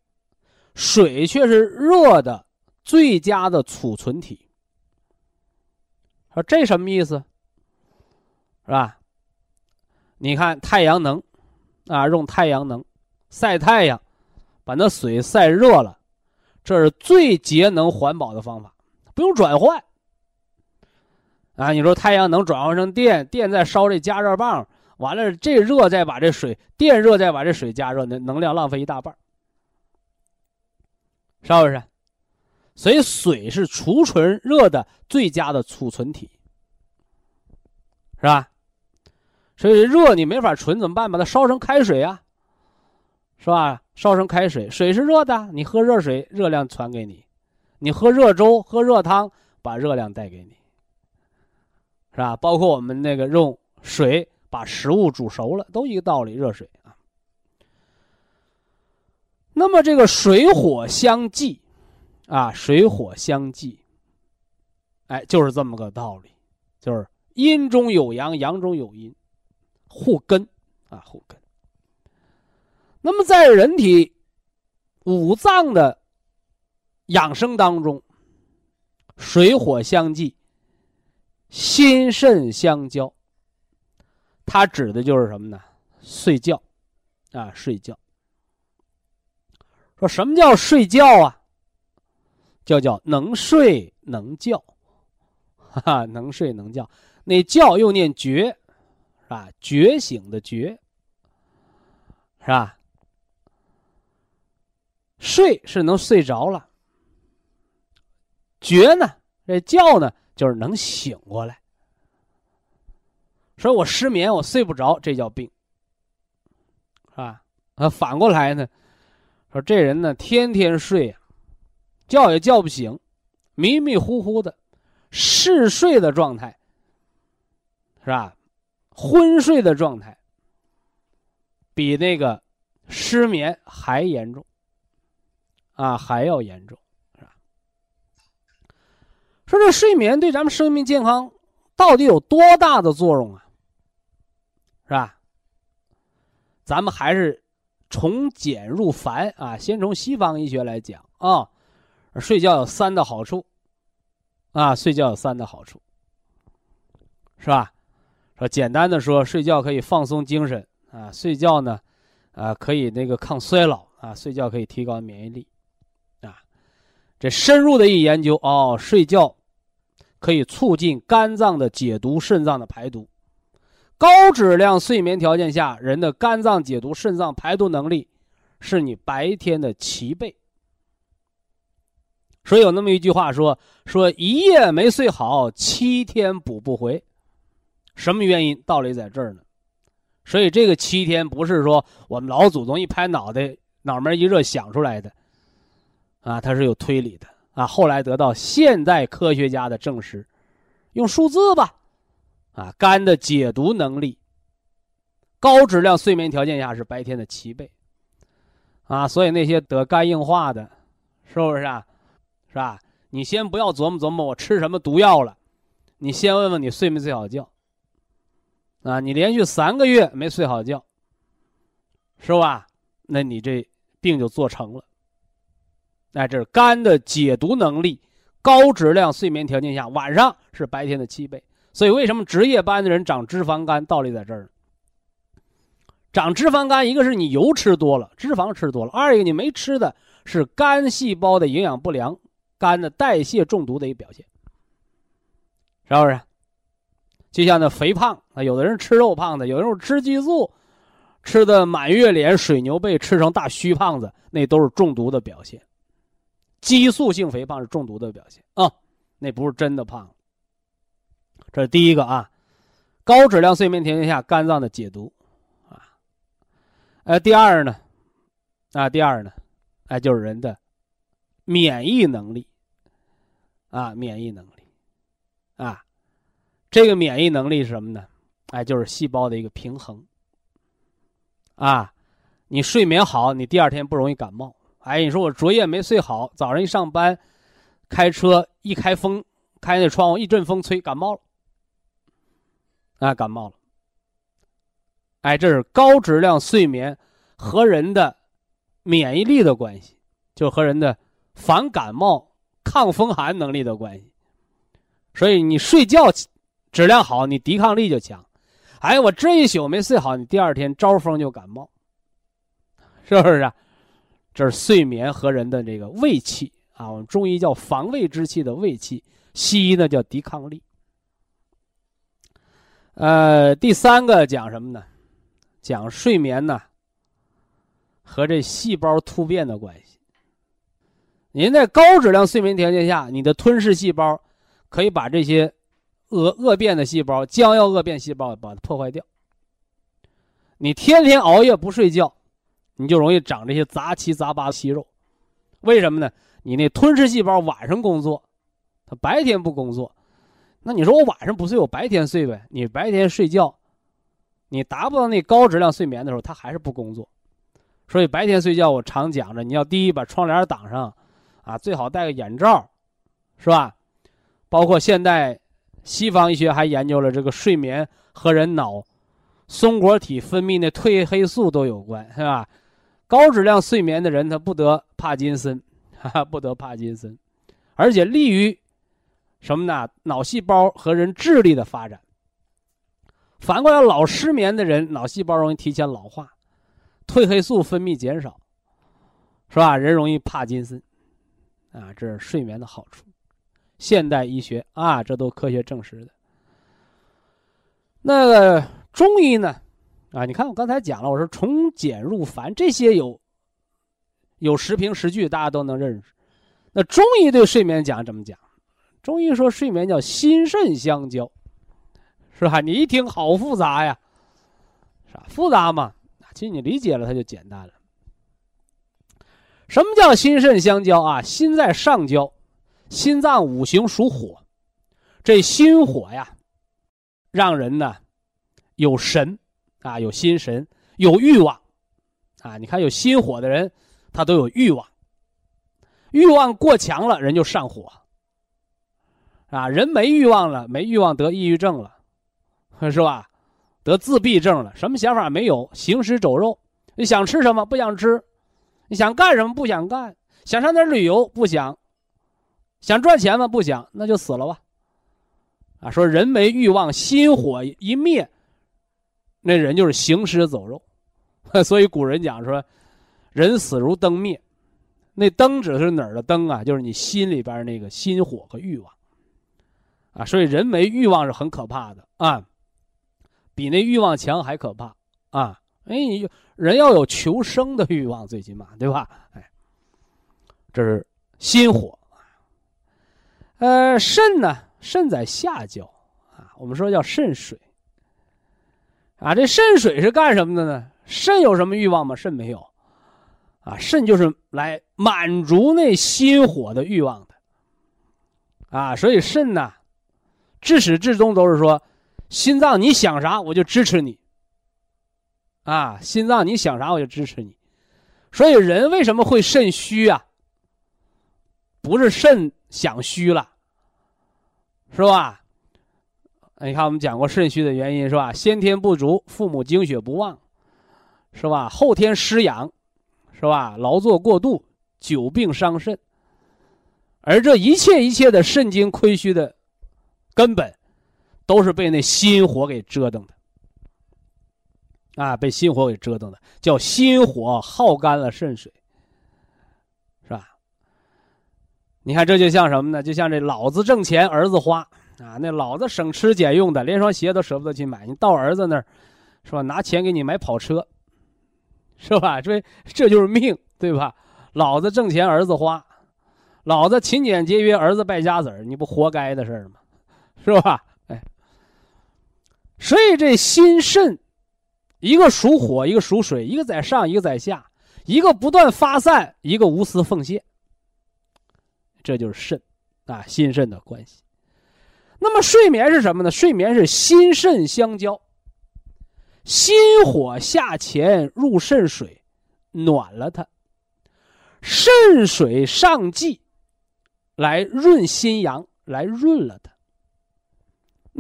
水却是热的最佳的储存体。说这什么意思？是吧？你看太阳能，啊，用太阳能晒太阳，把那水晒热了，这是最节能环保的方法，不用转换。啊，你说太阳能转换成电，电再烧这加热棒。完了，这热再把这水电热再把这水加热，那能量浪费一大半，是不是？所以水是储存热的最佳的储存体，是吧？所以热你没法存怎么办？把它烧成开水啊，是吧？烧成开水，水是热的，你喝热水，热量传给你；你喝热粥、喝热汤，把热量带给你，是吧？包括我们那个用水。把食物煮熟了，都一个道理，热水啊。那么这个水火相济，啊，水火相济，哎，就是这么个道理，就是阴中有阳，阳中有阴，互根啊，互根。那么在人体五脏的养生当中，水火相济，心肾相交。它指的就是什么呢？睡觉，啊，睡觉。说什么叫睡觉啊？叫叫能睡能觉，哈哈，能睡能觉。那觉又念觉，是吧？觉醒的觉，是吧？睡是能睡着了，觉呢？这觉呢，就是能醒过来。说我失眠，我睡不着，这叫病，是吧？啊，反过来呢，说这人呢，天天睡，叫也叫不醒，迷迷糊糊的，嗜睡的状态，是吧？昏睡的状态，比那个失眠还严重，啊，还要严重，是吧？说这睡眠对咱们生命健康到底有多大的作用啊？是吧？咱们还是从简入繁啊，先从西方医学来讲啊，睡觉有三的好处啊，睡觉有三的好处，是吧？说简单的说，睡觉可以放松精神啊，睡觉呢，啊可以那个抗衰老啊，睡觉可以提高免疫力啊。这深入的一研究哦，睡觉可以促进肝脏的解毒，肾脏的排毒。高质量睡眠条件下，人的肝脏解毒、肾脏排毒能力，是你白天的七倍。所以有那么一句话说：“说一夜没睡好，七天补不回。”什么原因？道理在这儿呢。所以这个七天不是说我们老祖宗一拍脑袋、脑门一热想出来的，啊，它是有推理的啊。后来得到现代科学家的证实，用数字吧。啊，肝的解毒能力，高质量睡眠条件下是白天的七倍，啊，所以那些得肝硬化的，是不是啊？是吧？你先不要琢磨琢磨我吃什么毒药了，你先问问你睡没睡好觉。啊，你连续三个月没睡好觉，是吧？那你这病就做成了。哎，这是肝的解毒能力，高质量睡眠条件下晚上是白天的七倍。所以，为什么值夜班的人长脂肪肝？道理在这儿。长脂肪肝，一个是你油吃多了，脂肪吃多了；二一个你没吃的，是肝细胞的营养不良、肝的代谢中毒的一个表现，是不是？就像那肥胖啊，有的人吃肉胖的，有的人吃激素，吃的满月脸、水牛背，吃成大虚胖子，那都是中毒的表现。激素性肥胖是中毒的表现啊，那不是真的胖。这是第一个啊，高质量睡眠条件下肝脏的解毒啊。呃，第二呢，啊，第二呢，哎，就是人的免疫能力啊，免疫能力啊。这个免疫能力是什么呢？哎，就是细胞的一个平衡。啊，你睡眠好，你第二天不容易感冒。哎，你说我昨夜没睡好，早上一上班，开车一开风，开那窗户一阵风吹，感冒了。啊，感冒了。哎，这是高质量睡眠和人的免疫力的关系，就和人的防感冒、抗风寒能力的关系。所以你睡觉。质量好，你抵抗力就强。哎，我这一宿没睡好，你第二天招风就感冒，是不是啊？这是睡眠和人的这个胃气啊，我们中医叫防卫之气的胃气，西医呢叫抵抗力。呃，第三个讲什么呢？讲睡眠呢和这细胞突变的关系。您在高质量睡眠条件下，你的吞噬细胞可以把这些。恶恶变的细胞，将要恶变细胞，把它破坏掉。你天天熬夜不睡觉，你就容易长这些杂七杂八的息肉。为什么呢？你那吞噬细胞晚上工作，它白天不工作。那你说我晚上不睡，我白天睡呗？你白天睡觉，你达不到那高质量睡眠的时候，它还是不工作。所以白天睡觉，我常讲着，你要第一把窗帘挡上，啊，最好戴个眼罩，是吧？包括现代。西方医学还研究了这个睡眠和人脑松果体分泌的褪黑素都有关，是吧？高质量睡眠的人他不得帕金森，哈哈，不得帕金森，而且利于什么呢？脑细胞和人智力的发展。反过来，老失眠的人脑细胞容易提前老化，褪黑素分泌减少，是吧？人容易帕金森，啊，这是睡眠的好处。现代医学啊，这都科学证实的。那个中医呢？啊，你看我刚才讲了，我说从简入繁，这些有有实凭实据，大家都能认识。那中医对睡眠讲怎么讲？中医说睡眠叫心肾相交，是吧？你一听好复杂呀，是吧？复杂嘛？其实你理解了，它就简单了。什么叫心肾相交啊？心在上焦。心脏五行属火，这心火呀，让人呢有神啊，有心神，有欲望啊。你看有心火的人，他都有欲望，欲望过强了，人就上火啊。人没欲望了，没欲望得抑郁症了，是吧？得自闭症了，什么想法没有？行尸走肉。你想吃什么不想吃？你想干什么不想干？想上哪旅游不想？想赚钱吗？不想，那就死了吧。啊，说人没欲望，心火一灭，那人就是行尸走肉。所以古人讲说，人死如灯灭。那灯指的是哪儿的灯啊？就是你心里边那个心火和欲望。啊，所以人没欲望是很可怕的啊，比那欲望强还可怕啊。哎，你人要有求生的欲望，最起码对吧？哎，这是心火。呃，肾呢？肾在下焦啊，我们说叫肾水。啊，这肾水是干什么的呢？肾有什么欲望吗？肾没有，啊，肾就是来满足那心火的欲望的。啊，所以肾呢，至始至终都是说，心脏你想啥我就支持你。啊，心脏你想啥我就支持你。所以人为什么会肾虚啊？不是肾想虚了。是吧？你看，我们讲过肾虚的原因是吧？先天不足，父母精血不旺，是吧？后天失养，是吧？劳作过度，久病伤肾。而这一切一切的肾精亏虚的根本，都是被那心火给折腾的。啊，被心火给折腾的，叫心火耗干了肾水。是吧你看，这就像什么呢？就像这老子挣钱，儿子花啊。那老子省吃俭用的，连双鞋都舍不得去买，你到儿子那儿，是吧？拿钱给你买跑车，是吧？这这就是命，对吧？老子挣钱，儿子花；老子勤俭节约，儿子败家子儿。你不活该的事儿吗？是吧？哎，所以这心肾，一个属火，一个属水，一个在上，一个在下，一个不断发散，一个无私奉献。这就是肾，啊，心肾的关系。那么睡眠是什么呢？睡眠是心肾相交，心火下潜入肾水，暖了它；肾水上济，来润心阳，来润了它。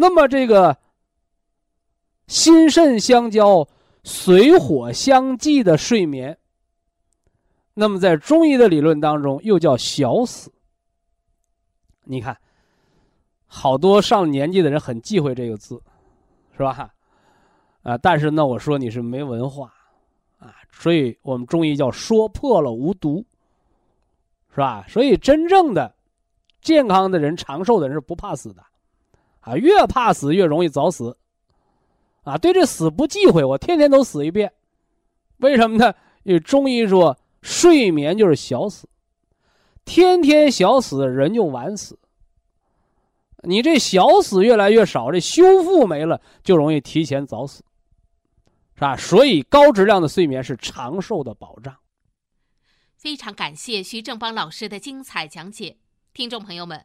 那么这个心肾相交、水火相济的睡眠，那么在中医的理论当中又叫小死。你看，好多上年纪的人很忌讳这个字，是吧？啊，但是呢，我说你是没文化，啊，所以我们中医叫说破了无毒，是吧？所以真正的健康的人、长寿的人是不怕死的，啊，越怕死越容易早死，啊，对这死不忌讳，我天天都死一遍，为什么呢？因为中医说睡眠就是小死。天天小死，人就晚死。你这小死越来越少，这修复没了，就容易提前早死，是吧？所以高质量的睡眠是长寿的保障。非常感谢徐正邦老师的精彩讲解，听众朋友们，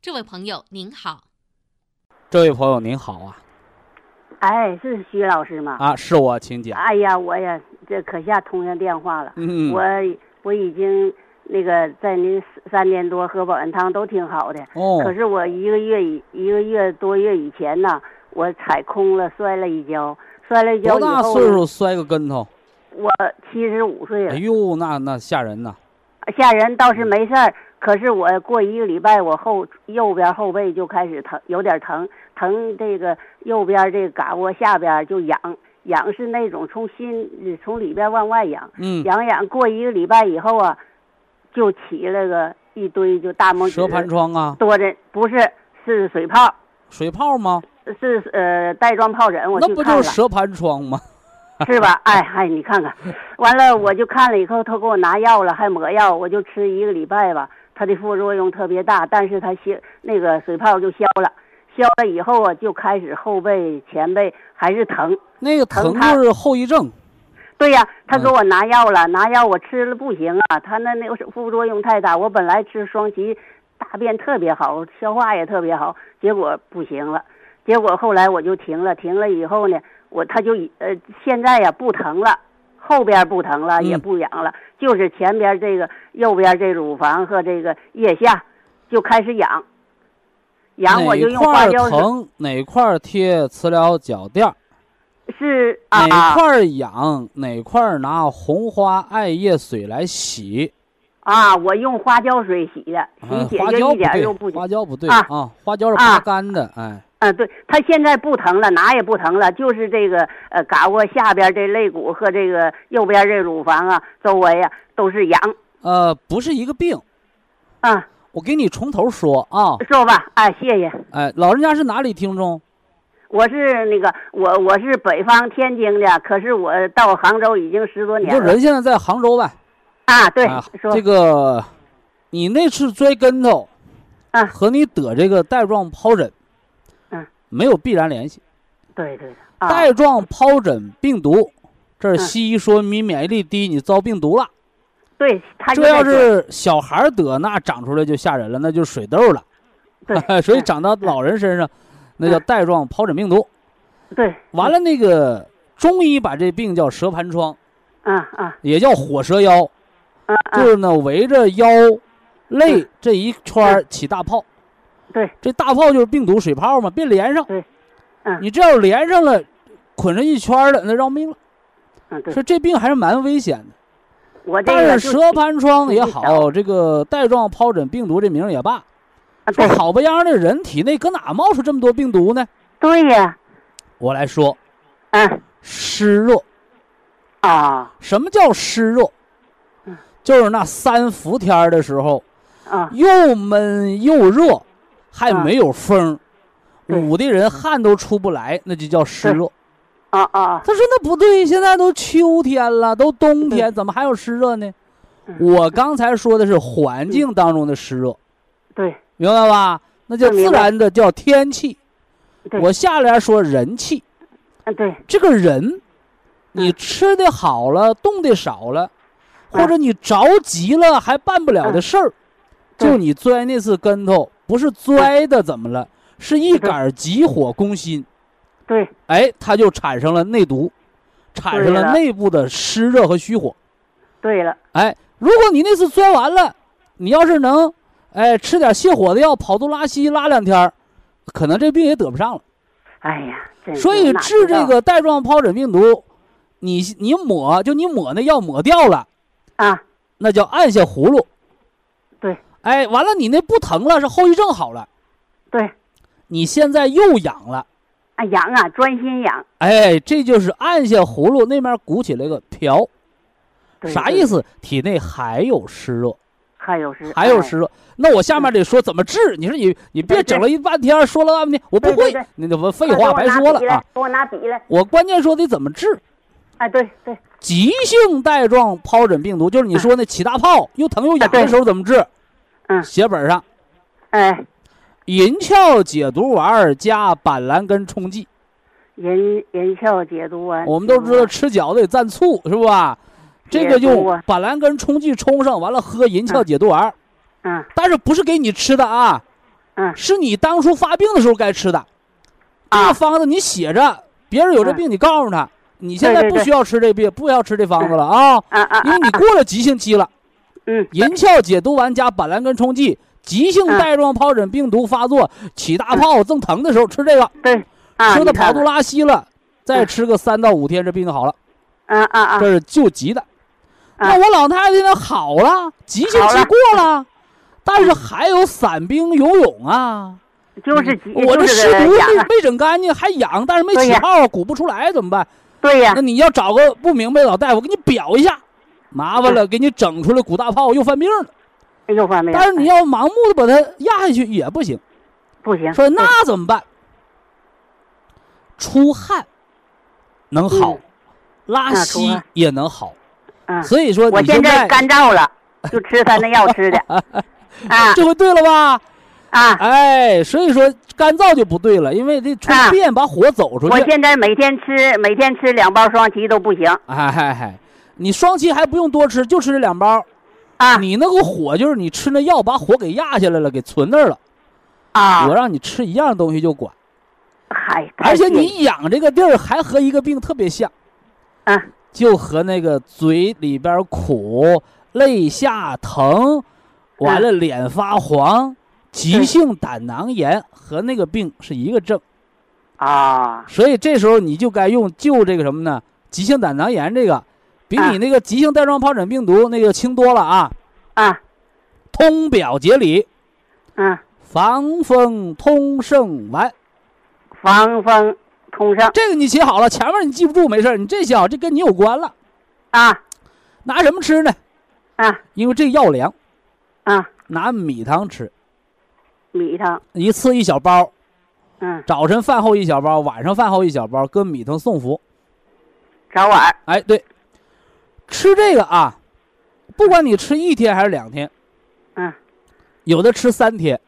这位朋友您好，这位朋友您好啊，哎，是徐老师吗？啊，是我，请讲。哎呀，我呀，这可下通上电话了，嗯，我。我已经那个在您三年多喝保元汤都挺好的，哦，可是我一个月以一个月多月以前呢，我踩空了，摔了一跤，摔了一跤多大岁数摔个跟头？我七十五岁了。哎呦，那那吓人呐！吓人倒是没事儿，可是我过一个礼拜，我后右边后背就开始疼，有点疼，疼这个右边这个嘎窝下边就痒。痒是那种从心从里边往外痒，嗯，痒痒过一个礼拜以后啊，就起了个一堆就大拇指蛇盘疮啊，多的不是是水泡，水泡吗？是呃带状疱疹，我那不就是蛇盘疮吗？是吧？哎嗨，你看看，完了我就看了以后，他给我拿药了，还抹药，我就吃一个礼拜吧，它的副作用特别大，但是它消那个水泡就消了。消了以后啊，就开始后背、前背还是疼。那个疼就是后遗症。对呀，他给我拿药了，拿药我吃了不行啊，他那那个副作用太大。我本来吃双歧，大便特别好，消化也特别好，结果不行了。结果后来我就停了，停了以后呢，我他就呃现在呀不疼了，后边不疼了，也不痒了，就是前边这个右边这乳房和这个腋下就开始痒。痒我就用花椒疼哪块贴磁疗脚垫是哪块痒哪块拿红花艾叶水来洗。啊，我用花椒水洗的，洗解决一点都不花椒不对啊，花椒是拔干的，哎。嗯，对，他现在不疼了，哪也不疼了，就是这个呃，嘎窝下边这肋骨和这个右边这乳房啊，周围啊都是痒。呃，不是一个病。啊。我给你从头说啊，说吧，哎，谢谢。哎，老人家是哪里听众？我是那个，我我是北方天津的，可是我到杭州已经十多年了。就人现在在杭州呗？啊，对。说这个，你那次摔跟头，啊，和你得这个带状疱疹，嗯，没有必然联系。对对。带状疱疹病毒，这是西医说你免疫力低，你遭病毒了。对，这要是小孩得，那长出来就吓人了，那就是水痘了。对，所以长到老人身上，那叫带状疱疹病毒。对，完了那个中医把这病叫蛇盘疮。啊啊，也叫火蛇腰。嗯就是呢围着腰，肋这一圈儿起大泡，对，这大泡就是病毒水泡嘛，别连上。对嗯你这要连上了，捆上一圈了，那要命了。嗯，对，说这病还是蛮危险的。我这但是蛇盘疮也好，这个带状疱疹病毒这名也罢，好不样的人体内搁哪冒出这么多病毒呢？对呀，我来说，嗯湿热。啊什么叫湿热嗯？就是那三伏天儿的时候，啊又闷又热，还啊。没有风，对。捂的人汗都出不来，那就叫湿热。啊啊，他说那不对，现在都秋天了，都冬天，怎么还有湿热呢？嗯。我刚才说的是环境当中的湿热，对。明白吧？那叫自然的，叫天气。对，我下联说人气，嗯对。这个人，你嗯。吃的好了，动的少了，嗯。或者你着急了还办不了的事儿，就你摔那次跟头，不是摔的怎么了，是一杆急火攻心，对。哎，它就产生了内毒，产生了内部的湿热和虚火。对了，哎，如果你那次摔完了，你要是能，哎，吃点泻火的药，跑肚拉稀拉两天儿，可能这病也得不上了。哎呀，所以治这个带状疱疹病毒，你你抹就你抹那药抹掉了，啊，那叫按下葫芦。对哎，完了你那不疼了，是后遗症好了，对，你现在又痒了，啊痒啊，专心痒，哎，这就是按下葫芦那面鼓起来个瓢，啥意思？体内还有湿热，还有是哎还有湿热。那我下面得说怎么治？你说你你别整了一半天，说了半天我不会。那就废话白说了啊！给我拿笔来，我关键说得怎么治。哎，对对，急性带状疱疹病毒，就是你说那起大泡又疼又痒的时候怎么治？嗯。写本上。哎，银翘解毒丸加板蓝根冲剂。银银翘解毒丸，我们都知道吃饺子得蘸醋是吧？这个用解毒啊。板蓝根冲剂冲上，完了喝银翘嗯。解毒丸，嗯。但是不是给你吃的啊？嗯。是你当初发病的时候该吃的。这个啊，方子你写着，别人有这嗯。病你告诉他，你现在不需要吃这病，不要吃这方子了啊，因为你啊。过了急性期了。嗯。银翘解毒丸加板蓝根冲剂，急性嗯。带状疱疹病毒发作、起大泡、正疼的时候吃这个，对，啊，吃的跑肚拉稀了，再吃个三到五天，这病就好了。看，啊啊啊，这是救急的。啊。那我老太太呢？好了，急性期过了，但是还有散兵游泳啊。就是急，我这湿毒没没整干净，还痒，但是没起泡，鼓不出来，怎么办？对呀。那，你要找个不明白的老大夫给你表一下，麻烦了，给你整出来鼓大泡又犯病了。又，犯病，但是你要盲目的把它压下去也不行。不行，说那怎么办？出汗能好，嗯拉稀也能好。嗯，所以说我现在在干燥了，就吃他那药吃的，啊这回对了吧？啊，哎，所以说干燥就不对了，因为这出啊便把火走出去我。现在每天吃每天吃两包双歧都不行哎嗨嗨，你双歧还不用多吃，就吃这两包。啊你那个火就是你吃那药把火给压下来了，给存那儿了。啊我，让你吃一样东西就管，嗨，而且你养这个地儿还和一个病特别像。啊就和那个嘴里边苦、肋下疼，完了脸发黄、急性胆囊炎和那个病是一个症，啊所以这时候你就该用就这个什么呢？急性胆囊炎这个，比啊。你那个急性带状疱疹病毒那个轻多了啊！啊。通表节理嗯，防风通圣丸，防风通圣这个你写好了，前面你记不住没事你这写好，这跟你有关了。啊。拿什么吃呢？啊。因为这药凉，啊，拿米汤吃，米汤，一次一小包。嗯，早晨饭后一小包，晚上饭后一小包，搁米汤送服。早晚。哎，对，吃这个啊，不管你吃一天还是两天，嗯。有的吃三天，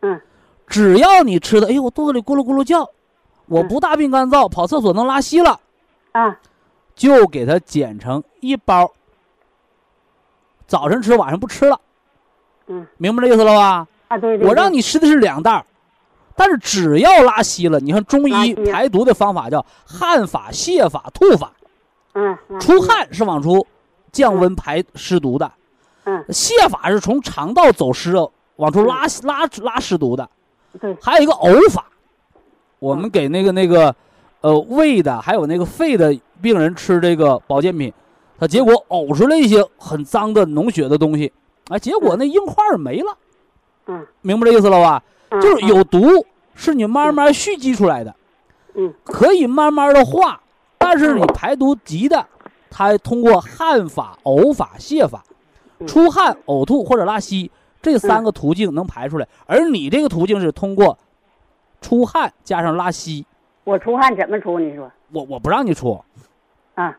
嗯，只要你吃的，哎呦，我肚子里咕噜咕噜叫，我嗯。不大病干燥，跑厕所能拉稀了，啊就给它剪成一包，早晨吃，晚上不吃了，嗯。明白这意思了吧？啊，对对，我让你吃的是两袋儿，但是只要拉稀了，你看中医排毒的方法叫汗法、泻法、吐法。出汗是往出降温排湿毒的，嗯，泻法是从肠道走湿往出拉拉拉湿毒的，对，还有一个呕法，我们给那个那个，呃，胃的还有那个肺的病人吃这个保健品，他结果呕出来一些很脏的脓血的东西，哎，结果那硬块儿没了，嗯，明白这意思了吧？嗯？就是有毒是你慢慢蓄积出来的，嗯。可以慢慢的化，但是你排毒急的，它通过汗法、呕法、泻法，嗯。出汗、呕吐或者拉稀这三个途径能排出来，而你这个途径是通过出汗加上拉稀。我出汗怎么出？你说？我我不让你出，啊。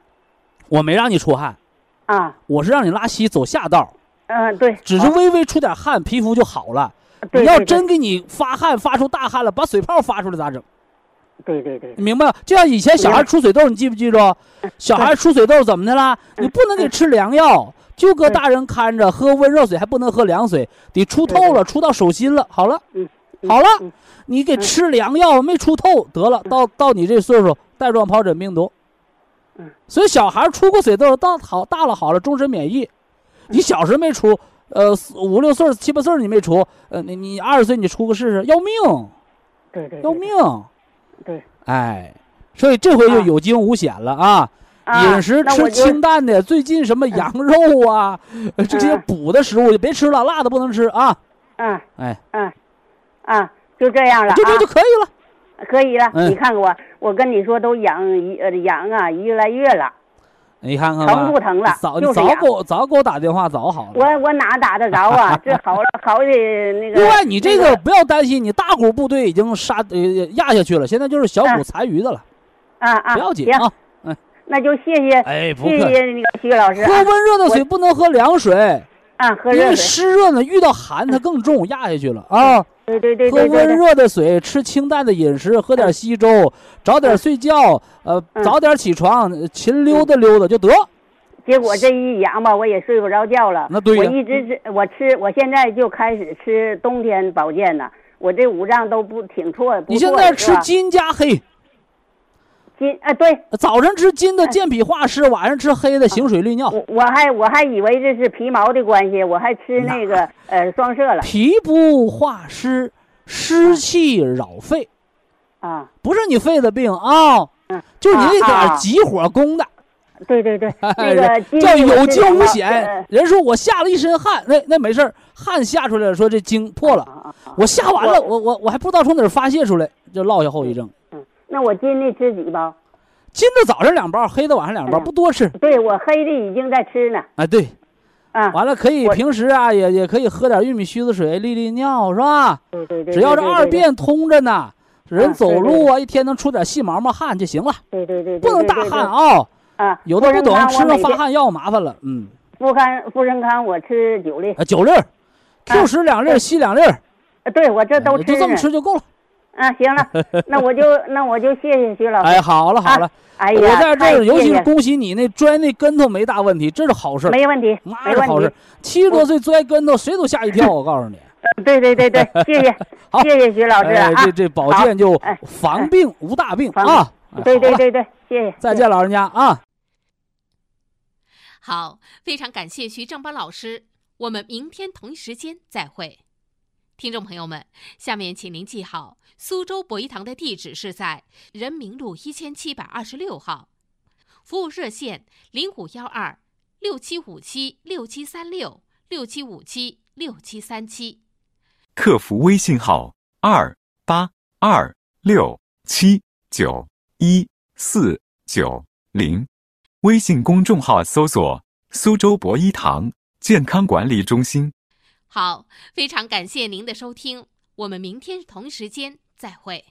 我没让你出汗，啊。我是让你拉稀走下道，嗯对，只是微微出点汗，皮肤就好了。你要真给你发汗发出大汗了，把水泡发出来咋整？对对对你明白吗？就像以前小孩出水痘，你记不记住？小孩出水痘怎么的啦？嗯你不能给吃凉药，就搁大人看着，喝温热水还不能喝凉水，得出透了，出到手心了，好了，嗯好了嗯，你给吃凉药没出透，得了，到到你这岁数带状疱疹病毒嗯。所以小孩出过水痘，到好大了好了，终身免疫。你小时候没出，呃，五六岁、七八岁你没出，呃，你你二十岁你出个试试，要命，对对要命。对。哎，所以这回就啊有惊无险了啊！啊。饮食吃清淡的，最近什么羊肉啊，呃这些嗯补的食物就别吃了，辣的不能吃啊！嗯。哎，嗯。啊就这样了就这啊就可以了。可以了，嗯。你看看我，我跟你说都养一呃养啊一个来月了，你看看吧，疼不疼了早就早给我早给我打电话，早好了。我我哪打得着啊？这好了好的那个。另外，你这个不要担心，你大股部队已经杀呃压下去了，现在就是小股嗯残余的了，啊啊，不要紧啊。嗯。那就谢谢哎，不谢。谢那个徐老师喝啊温热的水，不能喝凉水，啊，喝因为，湿热呢，遇到寒它更重，压下去了啊。对对对喝对对对，温热的水，吃清淡的饮食，喝点稀粥，早点睡觉，呃，嗯。早点起床，呃勤溜达溜达就得。结果这一阳吧，我也睡不着觉了。那对呀。我一直吃，我吃，我现在就开始吃冬天保健呢。我这五脏都不挺错，不你现在吃金加黑，金啊，对早晨吃金的健脾化湿，晚上吃黑的行水利尿。我我还我还以为这是皮毛的关系，我还吃那个呃双摄了脾不化湿，湿气扰肺，啊。不是你肺的病啊，嗯，就你那点急火攻的，对对对，那哎个叫有惊无呃险。人说我吓了一身汗，那那没事儿汗吓出来了，说这经破了。我吓完了，我我我还不知道从哪儿发泄出来，就落下后遗症。嗯，那我金的吃几包？金的早上两包，黑的晚上两包，嗯不多吃。对我黑的已经在吃呢。啊，对，啊，完了可以平时啊也也可以喝点玉米须子水利利尿，是吧？对对对，只要这二便通着呢，人啊走路啊一天能出点细毛毛汗就行了，对对对，不能大汗啊。啊。有的不懂，吃上发发汗药麻烦了。嗯，富康富生康我吃九粒，啊九粒儿，Q 啊十两粒儿，对硒两粒儿，呃对我这都吃哎就这么吃就够了。啊，行了，那我就那我就谢谢徐老师。哎，好了好了，哎呀，我在这太儿，尤其是恭喜你那摔那跟头没大问题，这是好事儿，没问题，那没问题是好事。。七十多岁摔跟头，谁都吓一跳。我告诉你，对对对对，谢谢好谢谢徐老师哎，啊这。这保健就哎防病无大病防啊。哎对对对对，谢谢。再见，老人家啊。好，非常感谢徐正邦老师，我们明天同一时间再会。听众朋友们，下面请您记好，苏州博一堂的地址是在人民路一千七百二十六号，服务热线零五幺二六七五七六七三六六七五七六七三七。客服微信号二八二六七九一四九零，微信公众号搜索“苏州博一堂健康管理中心”。好，非常感谢您的收听，我们明天同时间再会。